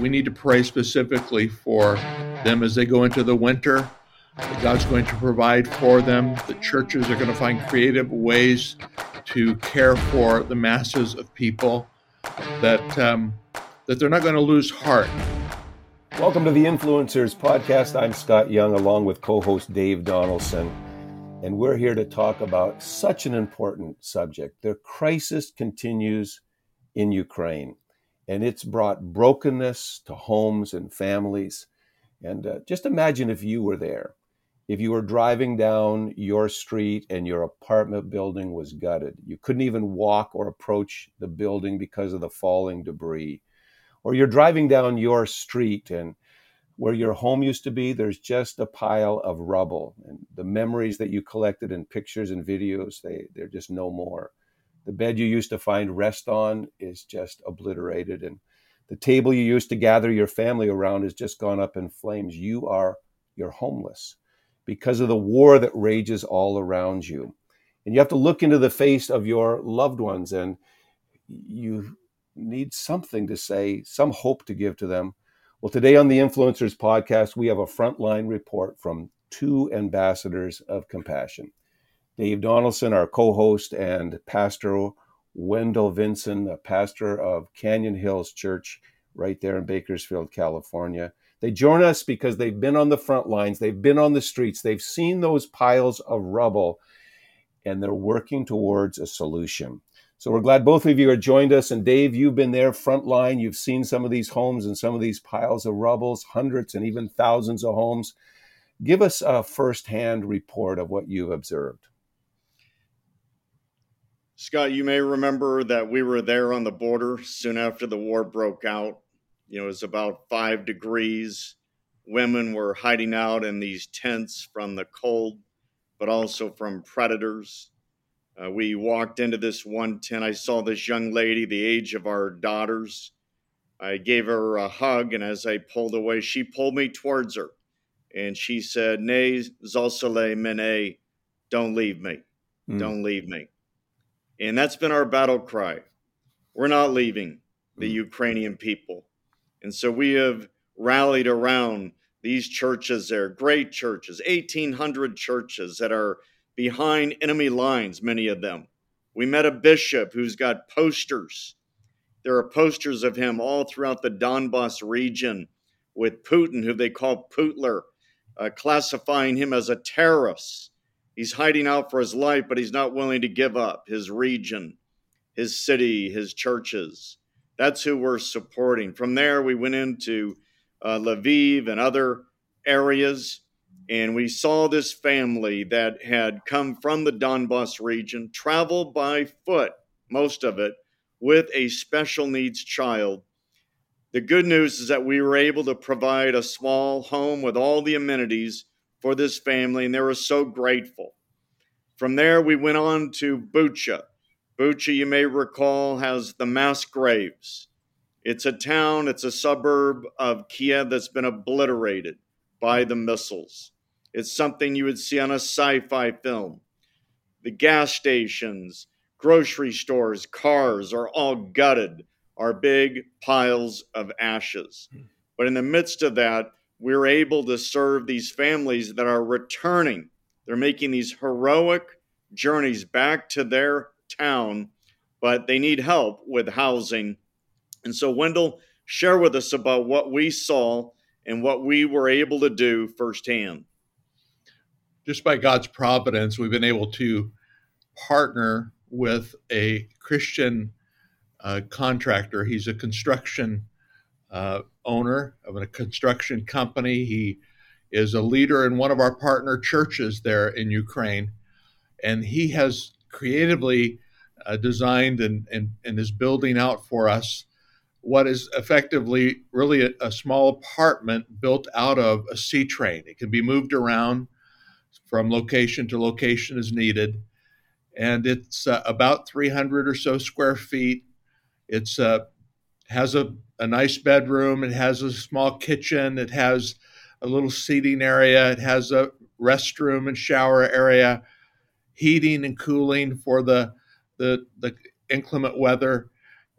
we need to pray specifically for them as they go into the winter. God's going to provide for them. The churches are going to find creative ways to care for the masses of people. That um, that they're not going to lose heart. Welcome to the Influencers Podcast. I'm Scott Young, along with co-host Dave Donaldson, and we're here to talk about such an important subject. The crisis continues in Ukraine and it's brought brokenness to homes and families. And uh, just imagine if you were there, if you were driving down your street and your apartment building was gutted. You couldn't even walk or approach the building because of the falling debris. Or you're driving down your street and where your home used to be, there's just a pile of rubble. And the memories that you collected in pictures and videos, they, they're just no more. The bed you used to find rest on is just obliterated. And the table you used to gather your family around has just gone up in flames. You are, you're homeless because of the war that rages all around you. And you have to look into the face of your loved ones and you need something to say, some hope to give to them. Well, today on the Influencers podcast, we have a frontline report from two ambassadors of compassion. Dave Donaldson, our co host, and Pastor Wendell Vinson, a pastor of Canyon Hills Church right there in Bakersfield, California. They join us because they've been on the front lines, they've been on the streets, they've seen those piles of rubble, and they're working towards a solution. So we're glad both of you are joined us. And Dave, you've been there front line. You've seen some of these homes and some of these piles of rubbles, hundreds and even thousands of homes. Give us a firsthand report of what you've observed. Scott, you may remember that we were there on the border soon after the war broke out. You know, it was about five degrees. Women were hiding out in these tents from the cold, but also from predators. Uh, we walked into this one tent. I saw this young lady, the age of our daughters. I gave her a hug, and as I pulled away, she pulled me towards her and she said, Ne zalsale mene, don't leave me. Mm. Don't leave me. And that's been our battle cry. We're not leaving the mm. Ukrainian people. And so we have rallied around these churches there, great churches, 1,800 churches that are behind enemy lines, many of them. We met a bishop who's got posters. There are posters of him all throughout the Donbass region with Putin, who they call Putler, uh, classifying him as a terrorist. He's hiding out for his life, but he's not willing to give up his region, his city, his churches. That's who we're supporting. From there, we went into uh, Lviv and other areas, and we saw this family that had come from the Donbass region, travel by foot, most of it, with a special needs child. The good news is that we were able to provide a small home with all the amenities for this family, and they were so grateful. From there, we went on to Bucha. Bucha, you may recall, has the mass graves. It's a town, it's a suburb of Kiev that's been obliterated by the missiles. It's something you would see on a sci fi film. The gas stations, grocery stores, cars are all gutted, are big piles of ashes. Hmm. But in the midst of that, we're able to serve these families that are returning. They're making these heroic journeys back to their town, but they need help with housing. And so, Wendell, share with us about what we saw and what we were able to do firsthand. Just by God's providence, we've been able to partner with a Christian uh, contractor. He's a construction uh, owner of a construction company. He is a leader in one of our partner churches there in Ukraine. And he has creatively uh, designed and, and, and is building out for us what is effectively really a, a, small apartment built out of a C train. It can be moved around from location to location as needed. And it's uh, about 300 or so square feet. It's uh, has a, a nice bedroom. It has a small kitchen. It has a little seating area. It has a restroom and shower area, heating and cooling for the the, the inclement weather.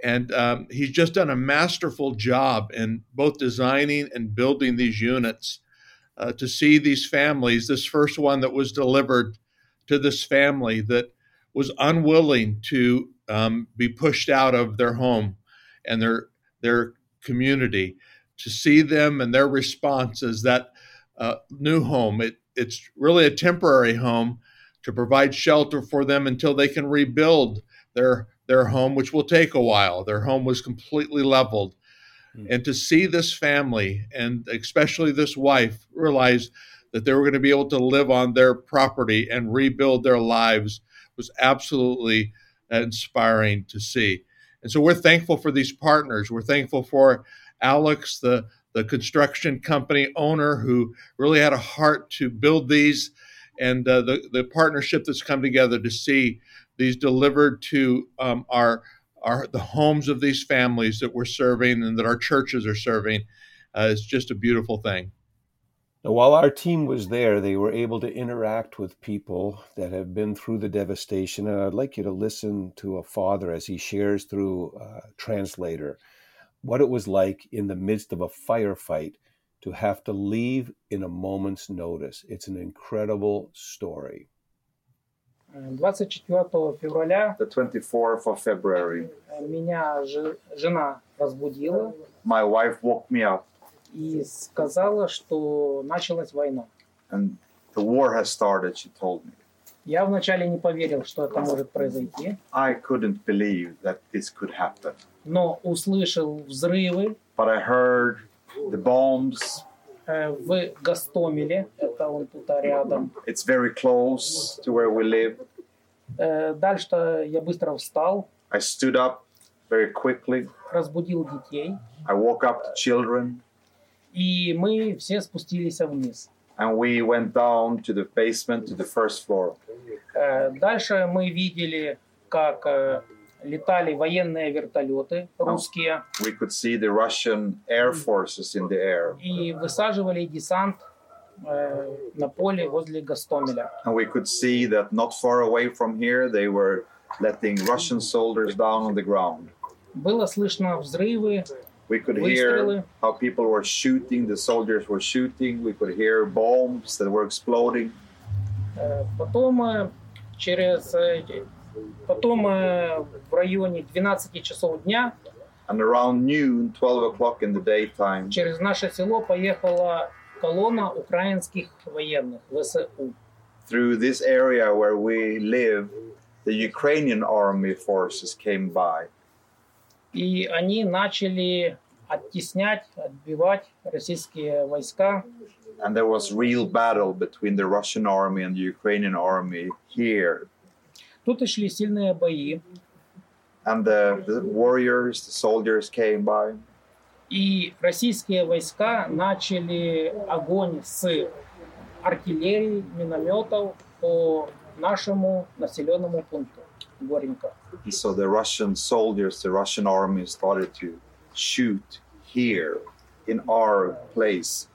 And um, he's just done a masterful job in both designing and building these units uh, to see these families. This first one that was delivered to this family that was unwilling to um, be pushed out of their home and their their community. To see them and their response is that uh, new home. It, it's really a temporary home to provide shelter for them until they can rebuild their their home, which will take a while. Their home was completely leveled. Mm. And to see this family and especially this wife realize that they were going to be able to live on their property and rebuild their lives was absolutely inspiring to see. And so we're thankful for these partners. We're thankful for Alex, the, the construction company owner, who really had a heart to build these, and uh, the, the partnership that's come together to see these delivered to um, our our the homes of these families that we're serving and that our churches are serving uh, is just a beautiful thing. Now, while our team was there, they were able to interact with people that have been through the devastation. And I'd like you to listen to a father as he shares through a translator what it was like in the midst of a firefight to have to leave in a moment's notice. It's an incredible story. 24 февраля the 24th of February, меня жена разбудила my wife woke me up И сказала, что началась война. and the war has started, she told me. Я вначале не поверил, что это может произойти, I couldn't believe that this could happen. но услышал взрывы But I heard the bombs. э, в Гастомеле, это он тут рядом. It's very close to where we live. Э, Дальше я быстро встал, I stood up very quickly. разбудил детей, I woke up the children и мы все спустились вниз. and we went down to the basement to the first floor. Э, Дальше мы видели, как э, летали военные вертолеты русские We could see the Russian air forces in the air. и высаживали десант э, на поле возле Гастомеля. And we could see that not far away from here, they were letting Russian soldiers down on the ground. Было слышно взрывы, We could Выстрелы. hear how people were shooting, the soldiers were shooting. We could hear bombs that were exploding. Э, Потом э, через э, потом э, в районе 12 часов дня And around noon, 12 o'clock in the daytime, через наше село поехала колонна украинских военных ВСУ. through this area where we live, the Ukrainian army forces came by. И они начали оттеснять, отбивать российские войска. And there was real battle between the Russian army and the Ukrainian army here. Тут шли сильные бои. And the, the warriors, the soldiers came by. И российские войска начали огонь с артиллерии, минометов по нашему населенному пункту so the Russian soldiers, the Russian army started to shoot here in our place.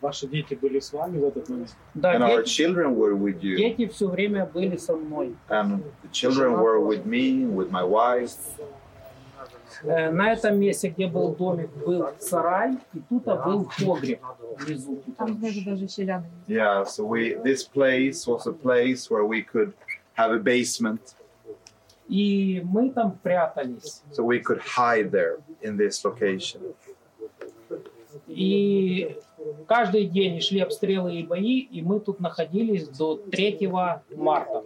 Ваши дети были с вами в этот момент? Да, And our дети, children were with you. дети все время были со мной. And the children were with me, with my wife. Э, На этом месте, где был домик, был сарай, и тут был погреб внизу. Там внизу даже еще рядом. Yeah, so we this place was a place where we could have a basement, И мы там прятались. so we could hide there in this location. И каждый день шли обстрелы и бои, и мы тут находились до 3 марта.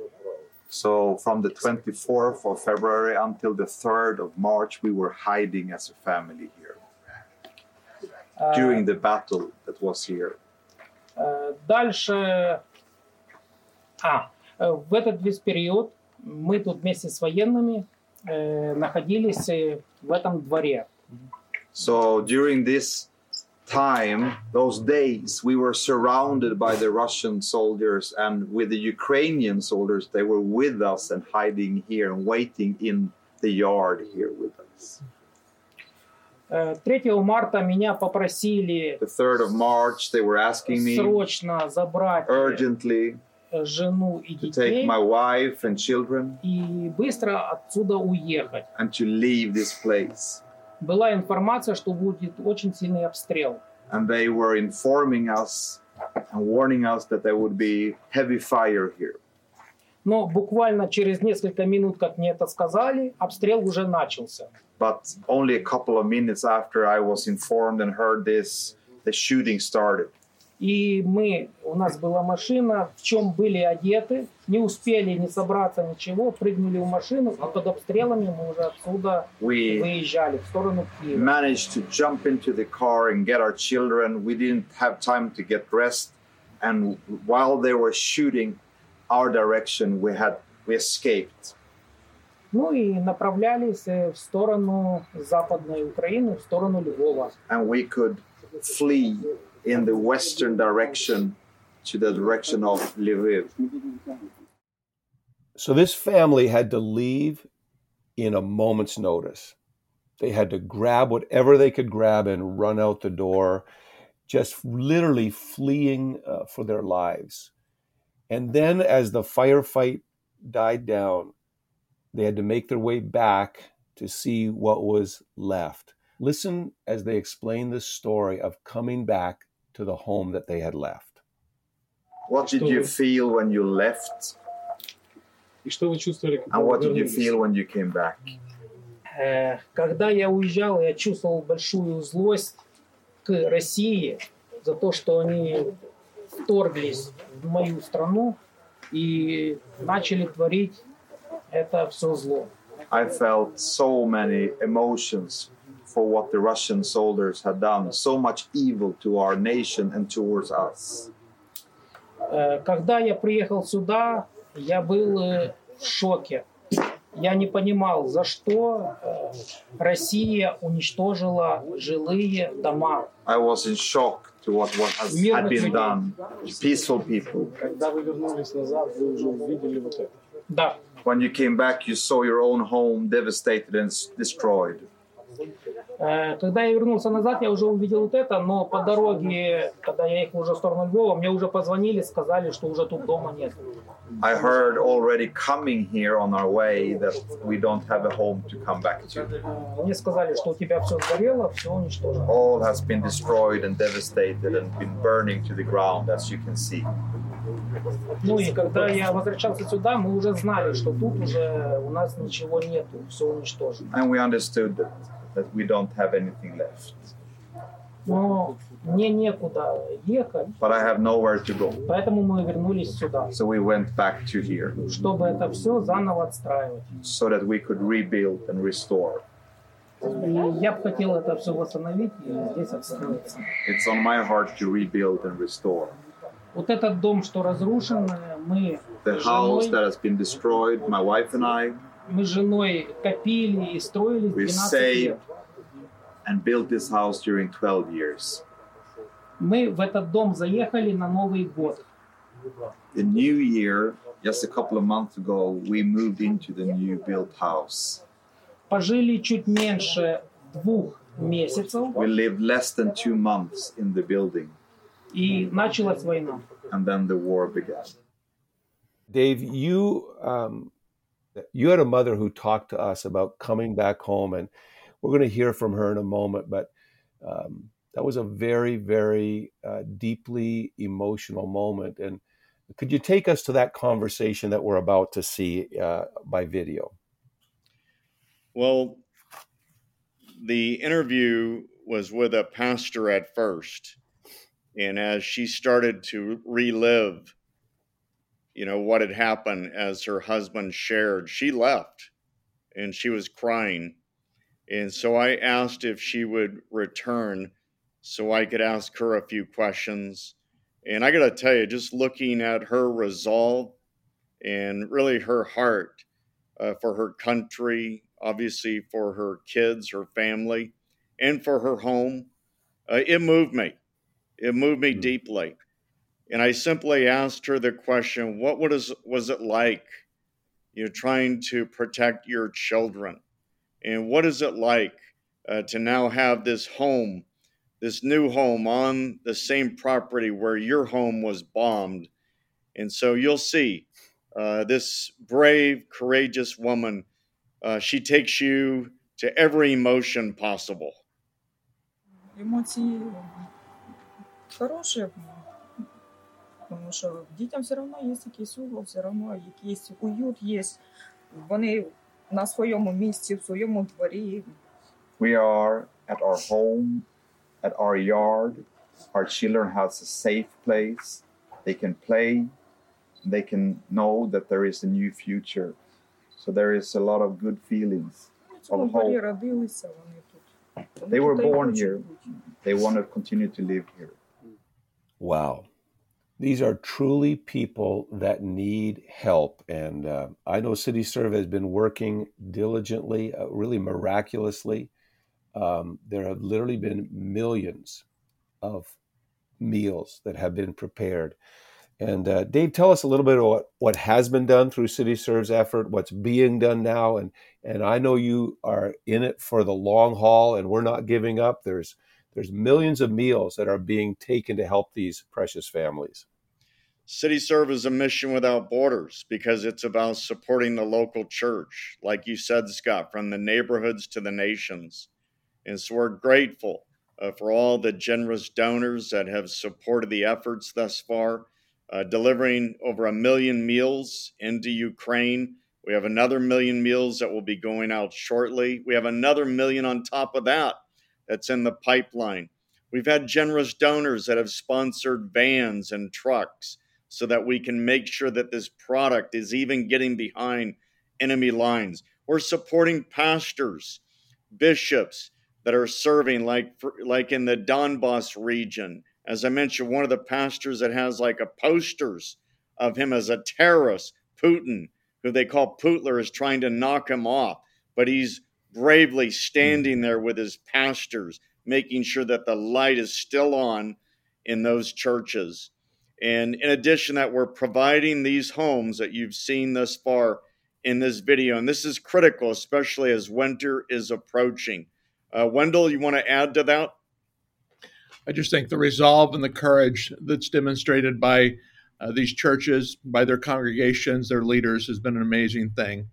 So from the 24th of February until the 3rd of March, we were hiding as a family here Э, during the battle that was here. э, Дальше, а, э, в этот весь период мы тут вместе с военными э, находились э, в этом дворе. So during this time, those days, we were surrounded by the Russian soldiers, and with the Ukrainian soldiers, they were with us and hiding here and waiting in the yard here with us. Э, 3 марта меня попросили The 3rd of March, they were asking me срочно забрать urgently э, жену и to take детей my wife and children, и быстро отсюда уехать. and to leave this place. Была информация, что будет очень сильный обстрел. And they were informing us and warning us that there would be heavy fire here. Но буквально через несколько минут, как мне это сказали, обстрел уже начался. But only a couple of minutes after I was informed and heard this, the shooting started. И мы, у нас была машина, в чем были одеты, не успели не собраться, ничего, прыгнули в машину, и под обстрелами мы уже отсюда We выезжали в сторону Киева. managed to jump into the car and get our children. We didn't have time to get dressed. And while they were shooting our direction, we had we escaped. Ну и направлялись э, в сторону Западной Украины, в сторону Львова. And we could flee in the western direction to the direction of Lviv. So this family had to leave in a moment's notice. They had to grab whatever they could grab and run out the door, just literally fleeing uh, for their lives. And then, as the firefight died down, they had to make their way back to see what was left. Listen as they explain the story of coming back to the home that they had left. What did you feel when you left? And what did you feel when you came back? Э, Когда я уезжал, я чувствовал большую злость к России за то, что они вторглись в мою страну и начали творить это все зло. I felt so many emotions for what the Russian soldiers had done, so much evil to our nation and towards us. Э, Когда я приехал сюда, я был э, в шоке. Я не понимал, за что э, Россия уничтожила жилые дома. I was in shock to what, what has, had been done. Peaceful people. Когда вы вернулись назад, вы уже увидели вот это. Да, When you came back, you saw your own home devastated and s- destroyed. Э, Когда я вернулся назад, я уже увидел вот это, но по дороге, когда я ехал уже в сторону Львова, мне уже позвонили, сказали, что уже тут дома нет. I heard already coming here on our way that we don't have a home to come back to. Э, Мне сказали, что у тебя все сгорело, все уничтожено. All has been destroyed and devastated and been burning to the ground, as you can see. Ну и когда я возвращался сюда, мы уже знали, что тут уже у нас ничего нету, все уничтожено. And we understood that, that we don't have anything left. Но мне некуда ехать, But I have nowhere to go. поэтому мы вернулись сюда, So we went back to here чтобы это все заново отстраивать. so that we could rebuild and restore. И я бы хотел это все восстановить и здесь отстроиться. It's on my heart to rebuild and restore. Вот этот дом, что разрушен, мы The с house женой, that has been destroyed, my wife and I, мы с женой копили и строили We 12 лет. and built this house during 12 years. Мы в этот дом заехали на Новый год. The new year, just a couple of months ago, we moved into the new built house. Пожили чуть меньше двух месяцев, We lived less than two months in the building, и началась война. and then the war began. Dave, you um, you had a mother who talked to us about coming back home, and we're going to hear from her in a moment. But um, that was a very, very uh, deeply emotional moment. And could you take us to that conversation that we're about to see uh, by video? Well, the interview was with a pastor at first. And as she started to relive, you know, what had happened as her husband shared, she left and she was crying. And so I asked if she would return so I could ask her a few questions. And I got to tell you, just looking at her resolve and really her heart uh, for her country, obviously for her kids, her family, and for her home, uh, it moved me. It moved me Mm. deeply. And I simply asked her the question, what was, was it like, you know, trying to protect your children? And what is it like uh, to now have this home, this new home on the same property where your home was bombed? And so you'll see uh, this brave, courageous woman. Uh, she takes you to every emotion possible. Емоції хороші, тому що дітям все одно є якийсь угол, все одно якийсь уют є. Вони на своєму місці, в своєму дворі. We are at our home, at our yard. Our children has a safe place. They can play. They can know that there is a new future. So there is a lot of good feelings. В цьому Of дворі hope. родилися вони тут. Вони They were тут і born хочуть here. бути. They want to continue to live here. Wow. These are truly people that need help. And uh, I know CityServe has been working diligently, uh, really miraculously. Um, there have literally been millions of meals that have been prepared. And uh, Dave, tell us a little bit of what, what has been done through CityServe's effort, what's being done now. And, and I know you are in it for the long haul and we're not giving up. There's there's millions of meals that are being taken to help these precious families. CityServe is a mission without borders because it's about supporting the local church, like you said, Scott, from the neighborhoods to the nations. And so we're grateful uh, for all the generous donors that have supported the efforts thus far, uh, delivering over a million meals into Ukraine. We have another million meals that will be going out shortly. We have another million on top of that that's in the pipeline. We've had generous donors that have sponsored vans and trucks so that we can make sure that this product is even getting behind enemy lines. We're supporting pastors, bishops that are serving, like like in the Donbass region. As I mentioned, one of the pastors that has like a posters of him as a terrorist, Putin, who they call Putler, is trying to knock him off, but he's bravely standing there with his pastors, making sure that the light is still on in those churches. And in addition, that we're providing these homes that you've seen thus far in this video. And this is critical, especially as winter is approaching. Uh, Wendell, you want to add to that? I just think the resolve and the courage that's demonstrated by uh, these churches, by their congregations, their leaders, has been an amazing thing.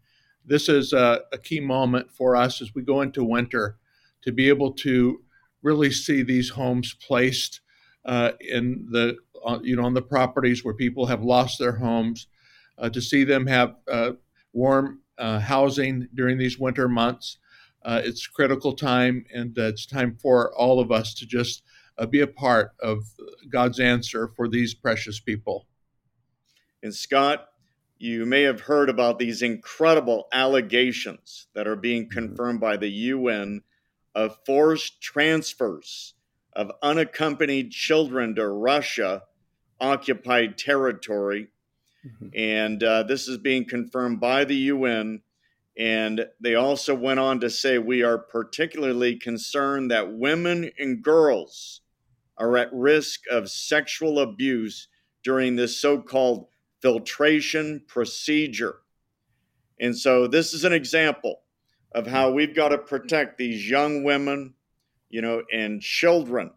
This is a, a key moment for us as we go into winter to be able to really see these homes placed uh, in the uh, you know on the properties where people have lost their homes, uh, to see them have uh, warm uh, housing during these winter months. Uh, it's critical time, and it's time for all of us to just be a part of God's answer for these precious people. And Scott, you may have heard about these incredible allegations that are being confirmed by the UN of forced transfers of unaccompanied children to Russia occupied territory. Mm-hmm. And uh, this is being confirmed by the UN. And they also went on to say we are particularly concerned that women and girls are at risk of sexual abuse during this so called filtration procedure. And so this is an example of how we've got to protect these young women, you know, and children.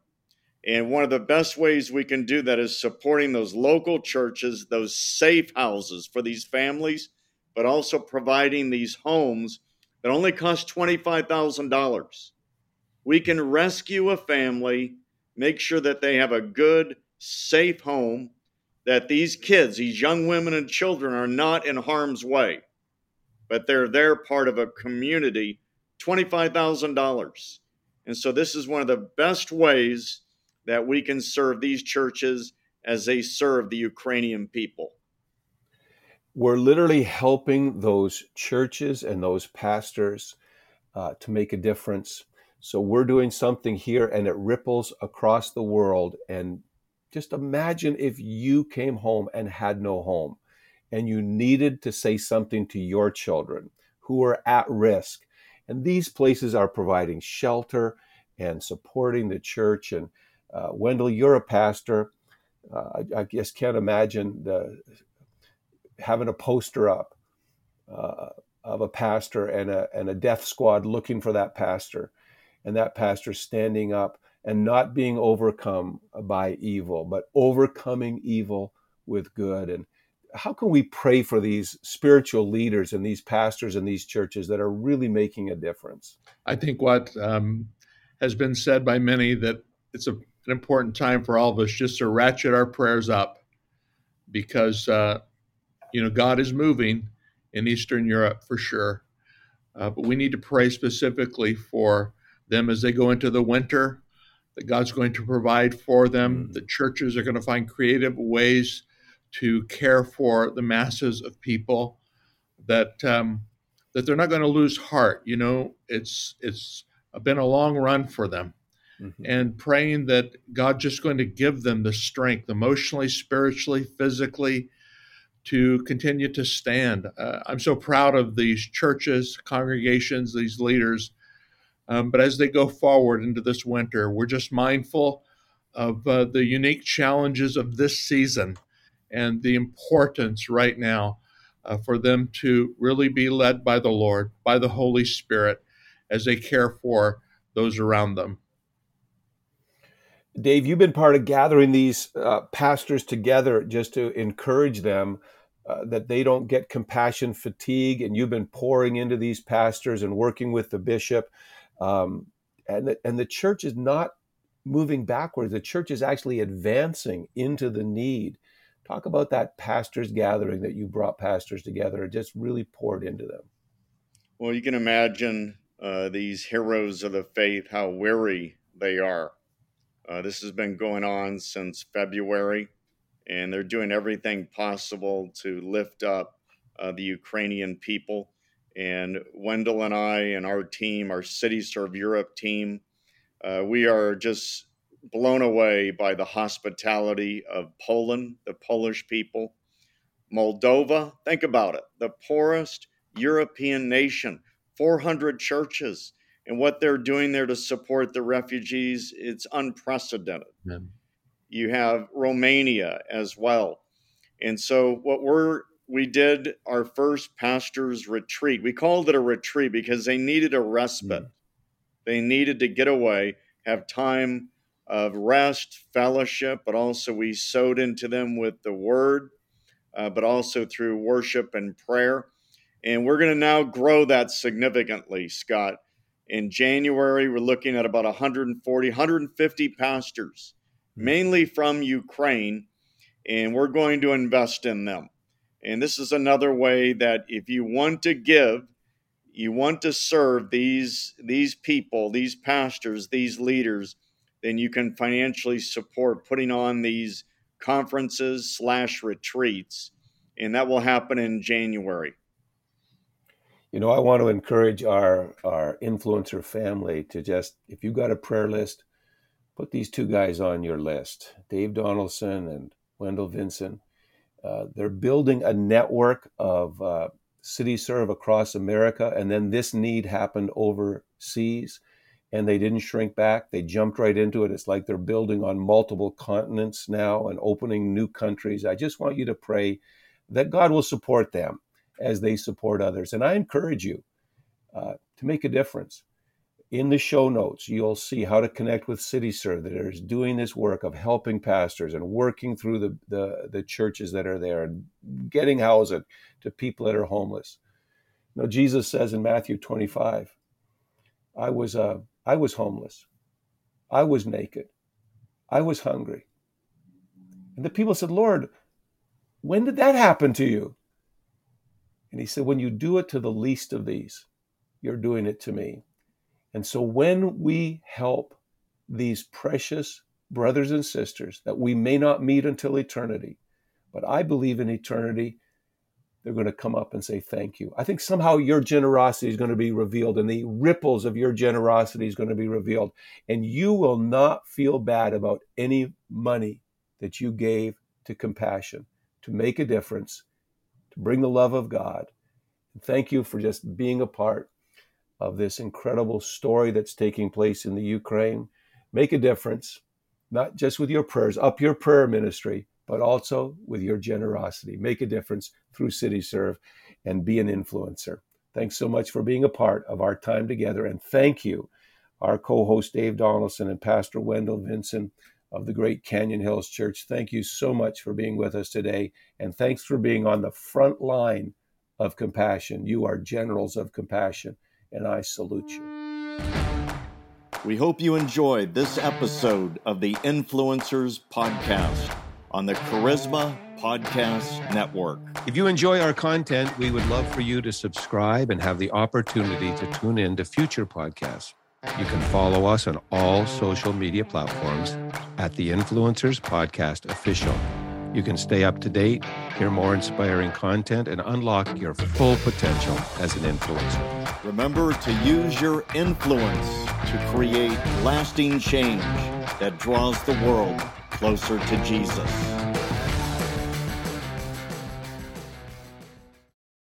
And one of the best ways we can do that is supporting those local churches, those safe houses for these families, but also providing these homes that only cost $25,000. We can rescue a family, make sure that they have a good, safe home, that these kids, these young women and children, are not in harm's way, but they're there part of a community, $25,000. And so this is one of the best ways that we can serve these churches as they serve the Ukrainian people. We're literally helping those churches and those pastors uh, to make a difference. So we're doing something here and it ripples across the world. And just imagine if you came home and had no home and you needed to say something to your children who are at risk. And these places are providing shelter and supporting the church. And uh, Wendell, you're a pastor. Uh, I, I, just can't imagine the, having a poster up uh, of a pastor and a, and a death squad looking for that pastor, and that pastor standing up and not being overcome by evil, but overcoming evil with good. And how can we pray for these spiritual leaders and these pastors and these churches that are really making a difference? I think what um, has been said by many that it's a, an important time for all of us just to ratchet our prayers up because uh, you know God is moving in Eastern Europe for sure, uh, but we need to pray specifically for them as they go into the winter. That God's going to provide for them. Mm. The churches are going to find creative ways to care for the masses of people. That um, that they're not going to lose heart. You know, it's it's been a long run for them. Mm-hmm. And praying that God just going to give them the strength emotionally, spiritually, physically to continue to stand. Uh, I'm so proud of these churches, congregations, these leaders. Um, but as they go forward into this winter, we're just mindful of uh, the unique challenges of this season and the importance right now uh, for them to really be led by the Lord, by the Holy Spirit, as they care for those around them. Dave, you've been part of gathering these uh, pastors together just to encourage them uh, that they don't get compassion fatigue, and you've been pouring into these pastors and working with the bishop. Um, and, the, and the church is not moving backwards, the church is actually advancing into the need. Talk about that pastors gathering that you brought pastors together and just really poured into them. Well, you can imagine uh, these heroes of the faith, how weary they are uh, this has been going on since February, and they're doing everything possible to lift up uh, the Ukrainian people. And Wendell and I and our team, our CityServe Europe team, uh, we are just blown away by the hospitality of Poland, the Polish people. Moldova, think about it, the poorest European nation, 400 churches and what they're doing there to support the refugees, it's unprecedented. Yeah. You have Romania as well. And so what we're we did our first pastors retreat. We called it a retreat because they needed a respite. Mm. They needed to get away, have time of rest, fellowship, but also we sowed into them with the word, uh, but also through worship and prayer. And we're going to now grow that significantly, Scott. In January, we're looking at about 140, 150 pastors, hmm. mainly from Ukraine, and we're going to invest in them. And this is another way that if you want to give, you want to serve these these people, these pastors, these leaders, then you can financially support putting on these conferences slash retreats, and that will happen in January you know, I want to encourage our our influencer family to just if you've got a prayer list, put these two guys on your list, Dave Donaldson and Wendell Vinson. Uh, they're building a network of uh, CityServe across America, and then this need happened overseas, and they didn't shrink back. They jumped right into it. It's like they're building on multiple continents now and opening new countries. I just want you to pray that God will support them as they support others. And I encourage you uh, to make a difference. In the show notes, you'll see how to connect with CityServe that is doing this work of helping pastors and working through the, the, the churches that are there and getting housing to people that are homeless. You know, Jesus says in Matthew 25, I was, uh, I was homeless. I was naked. I was hungry. And the people said, Lord, when did that happen to you? And he said, When you do it to the least of these, you're doing it to me. And so when we help these precious brothers and sisters that we may not meet until eternity, but I believe in eternity, they're going to come up and say thank you. I think somehow your generosity is going to be revealed and the ripples of your generosity is going to be revealed. And you will not feel bad about any money that you gave to compassion to make a difference to bring the love of God. Thank you for just being a part of this incredible story that's taking place in the Ukraine. Make a difference, not just with your prayers, up your prayer ministry, but also with your generosity. Make a difference through CityServe and be an influencer. Thanks so much for being a part of our time together. And thank you, our co host Dave Donaldson and Pastor Wendell Vinson of the great Canyon Hills Church. Thank you so much for being with us today. And thanks for being on the front line of compassion. You are generals of compassion, and I salute you. We hope you enjoyed this episode of the Influencers Podcast on the Charisma Podcast Network. If you enjoy our content, we would love for you to subscribe and have the opportunity to tune in to future podcasts. You can follow us on all social media platforms at the Influencers Podcast Official. You can stay up to date, hear more inspiring content, and unlock your full potential as an influencer. Remember to use your influence to create lasting change that draws the world closer to Jesus.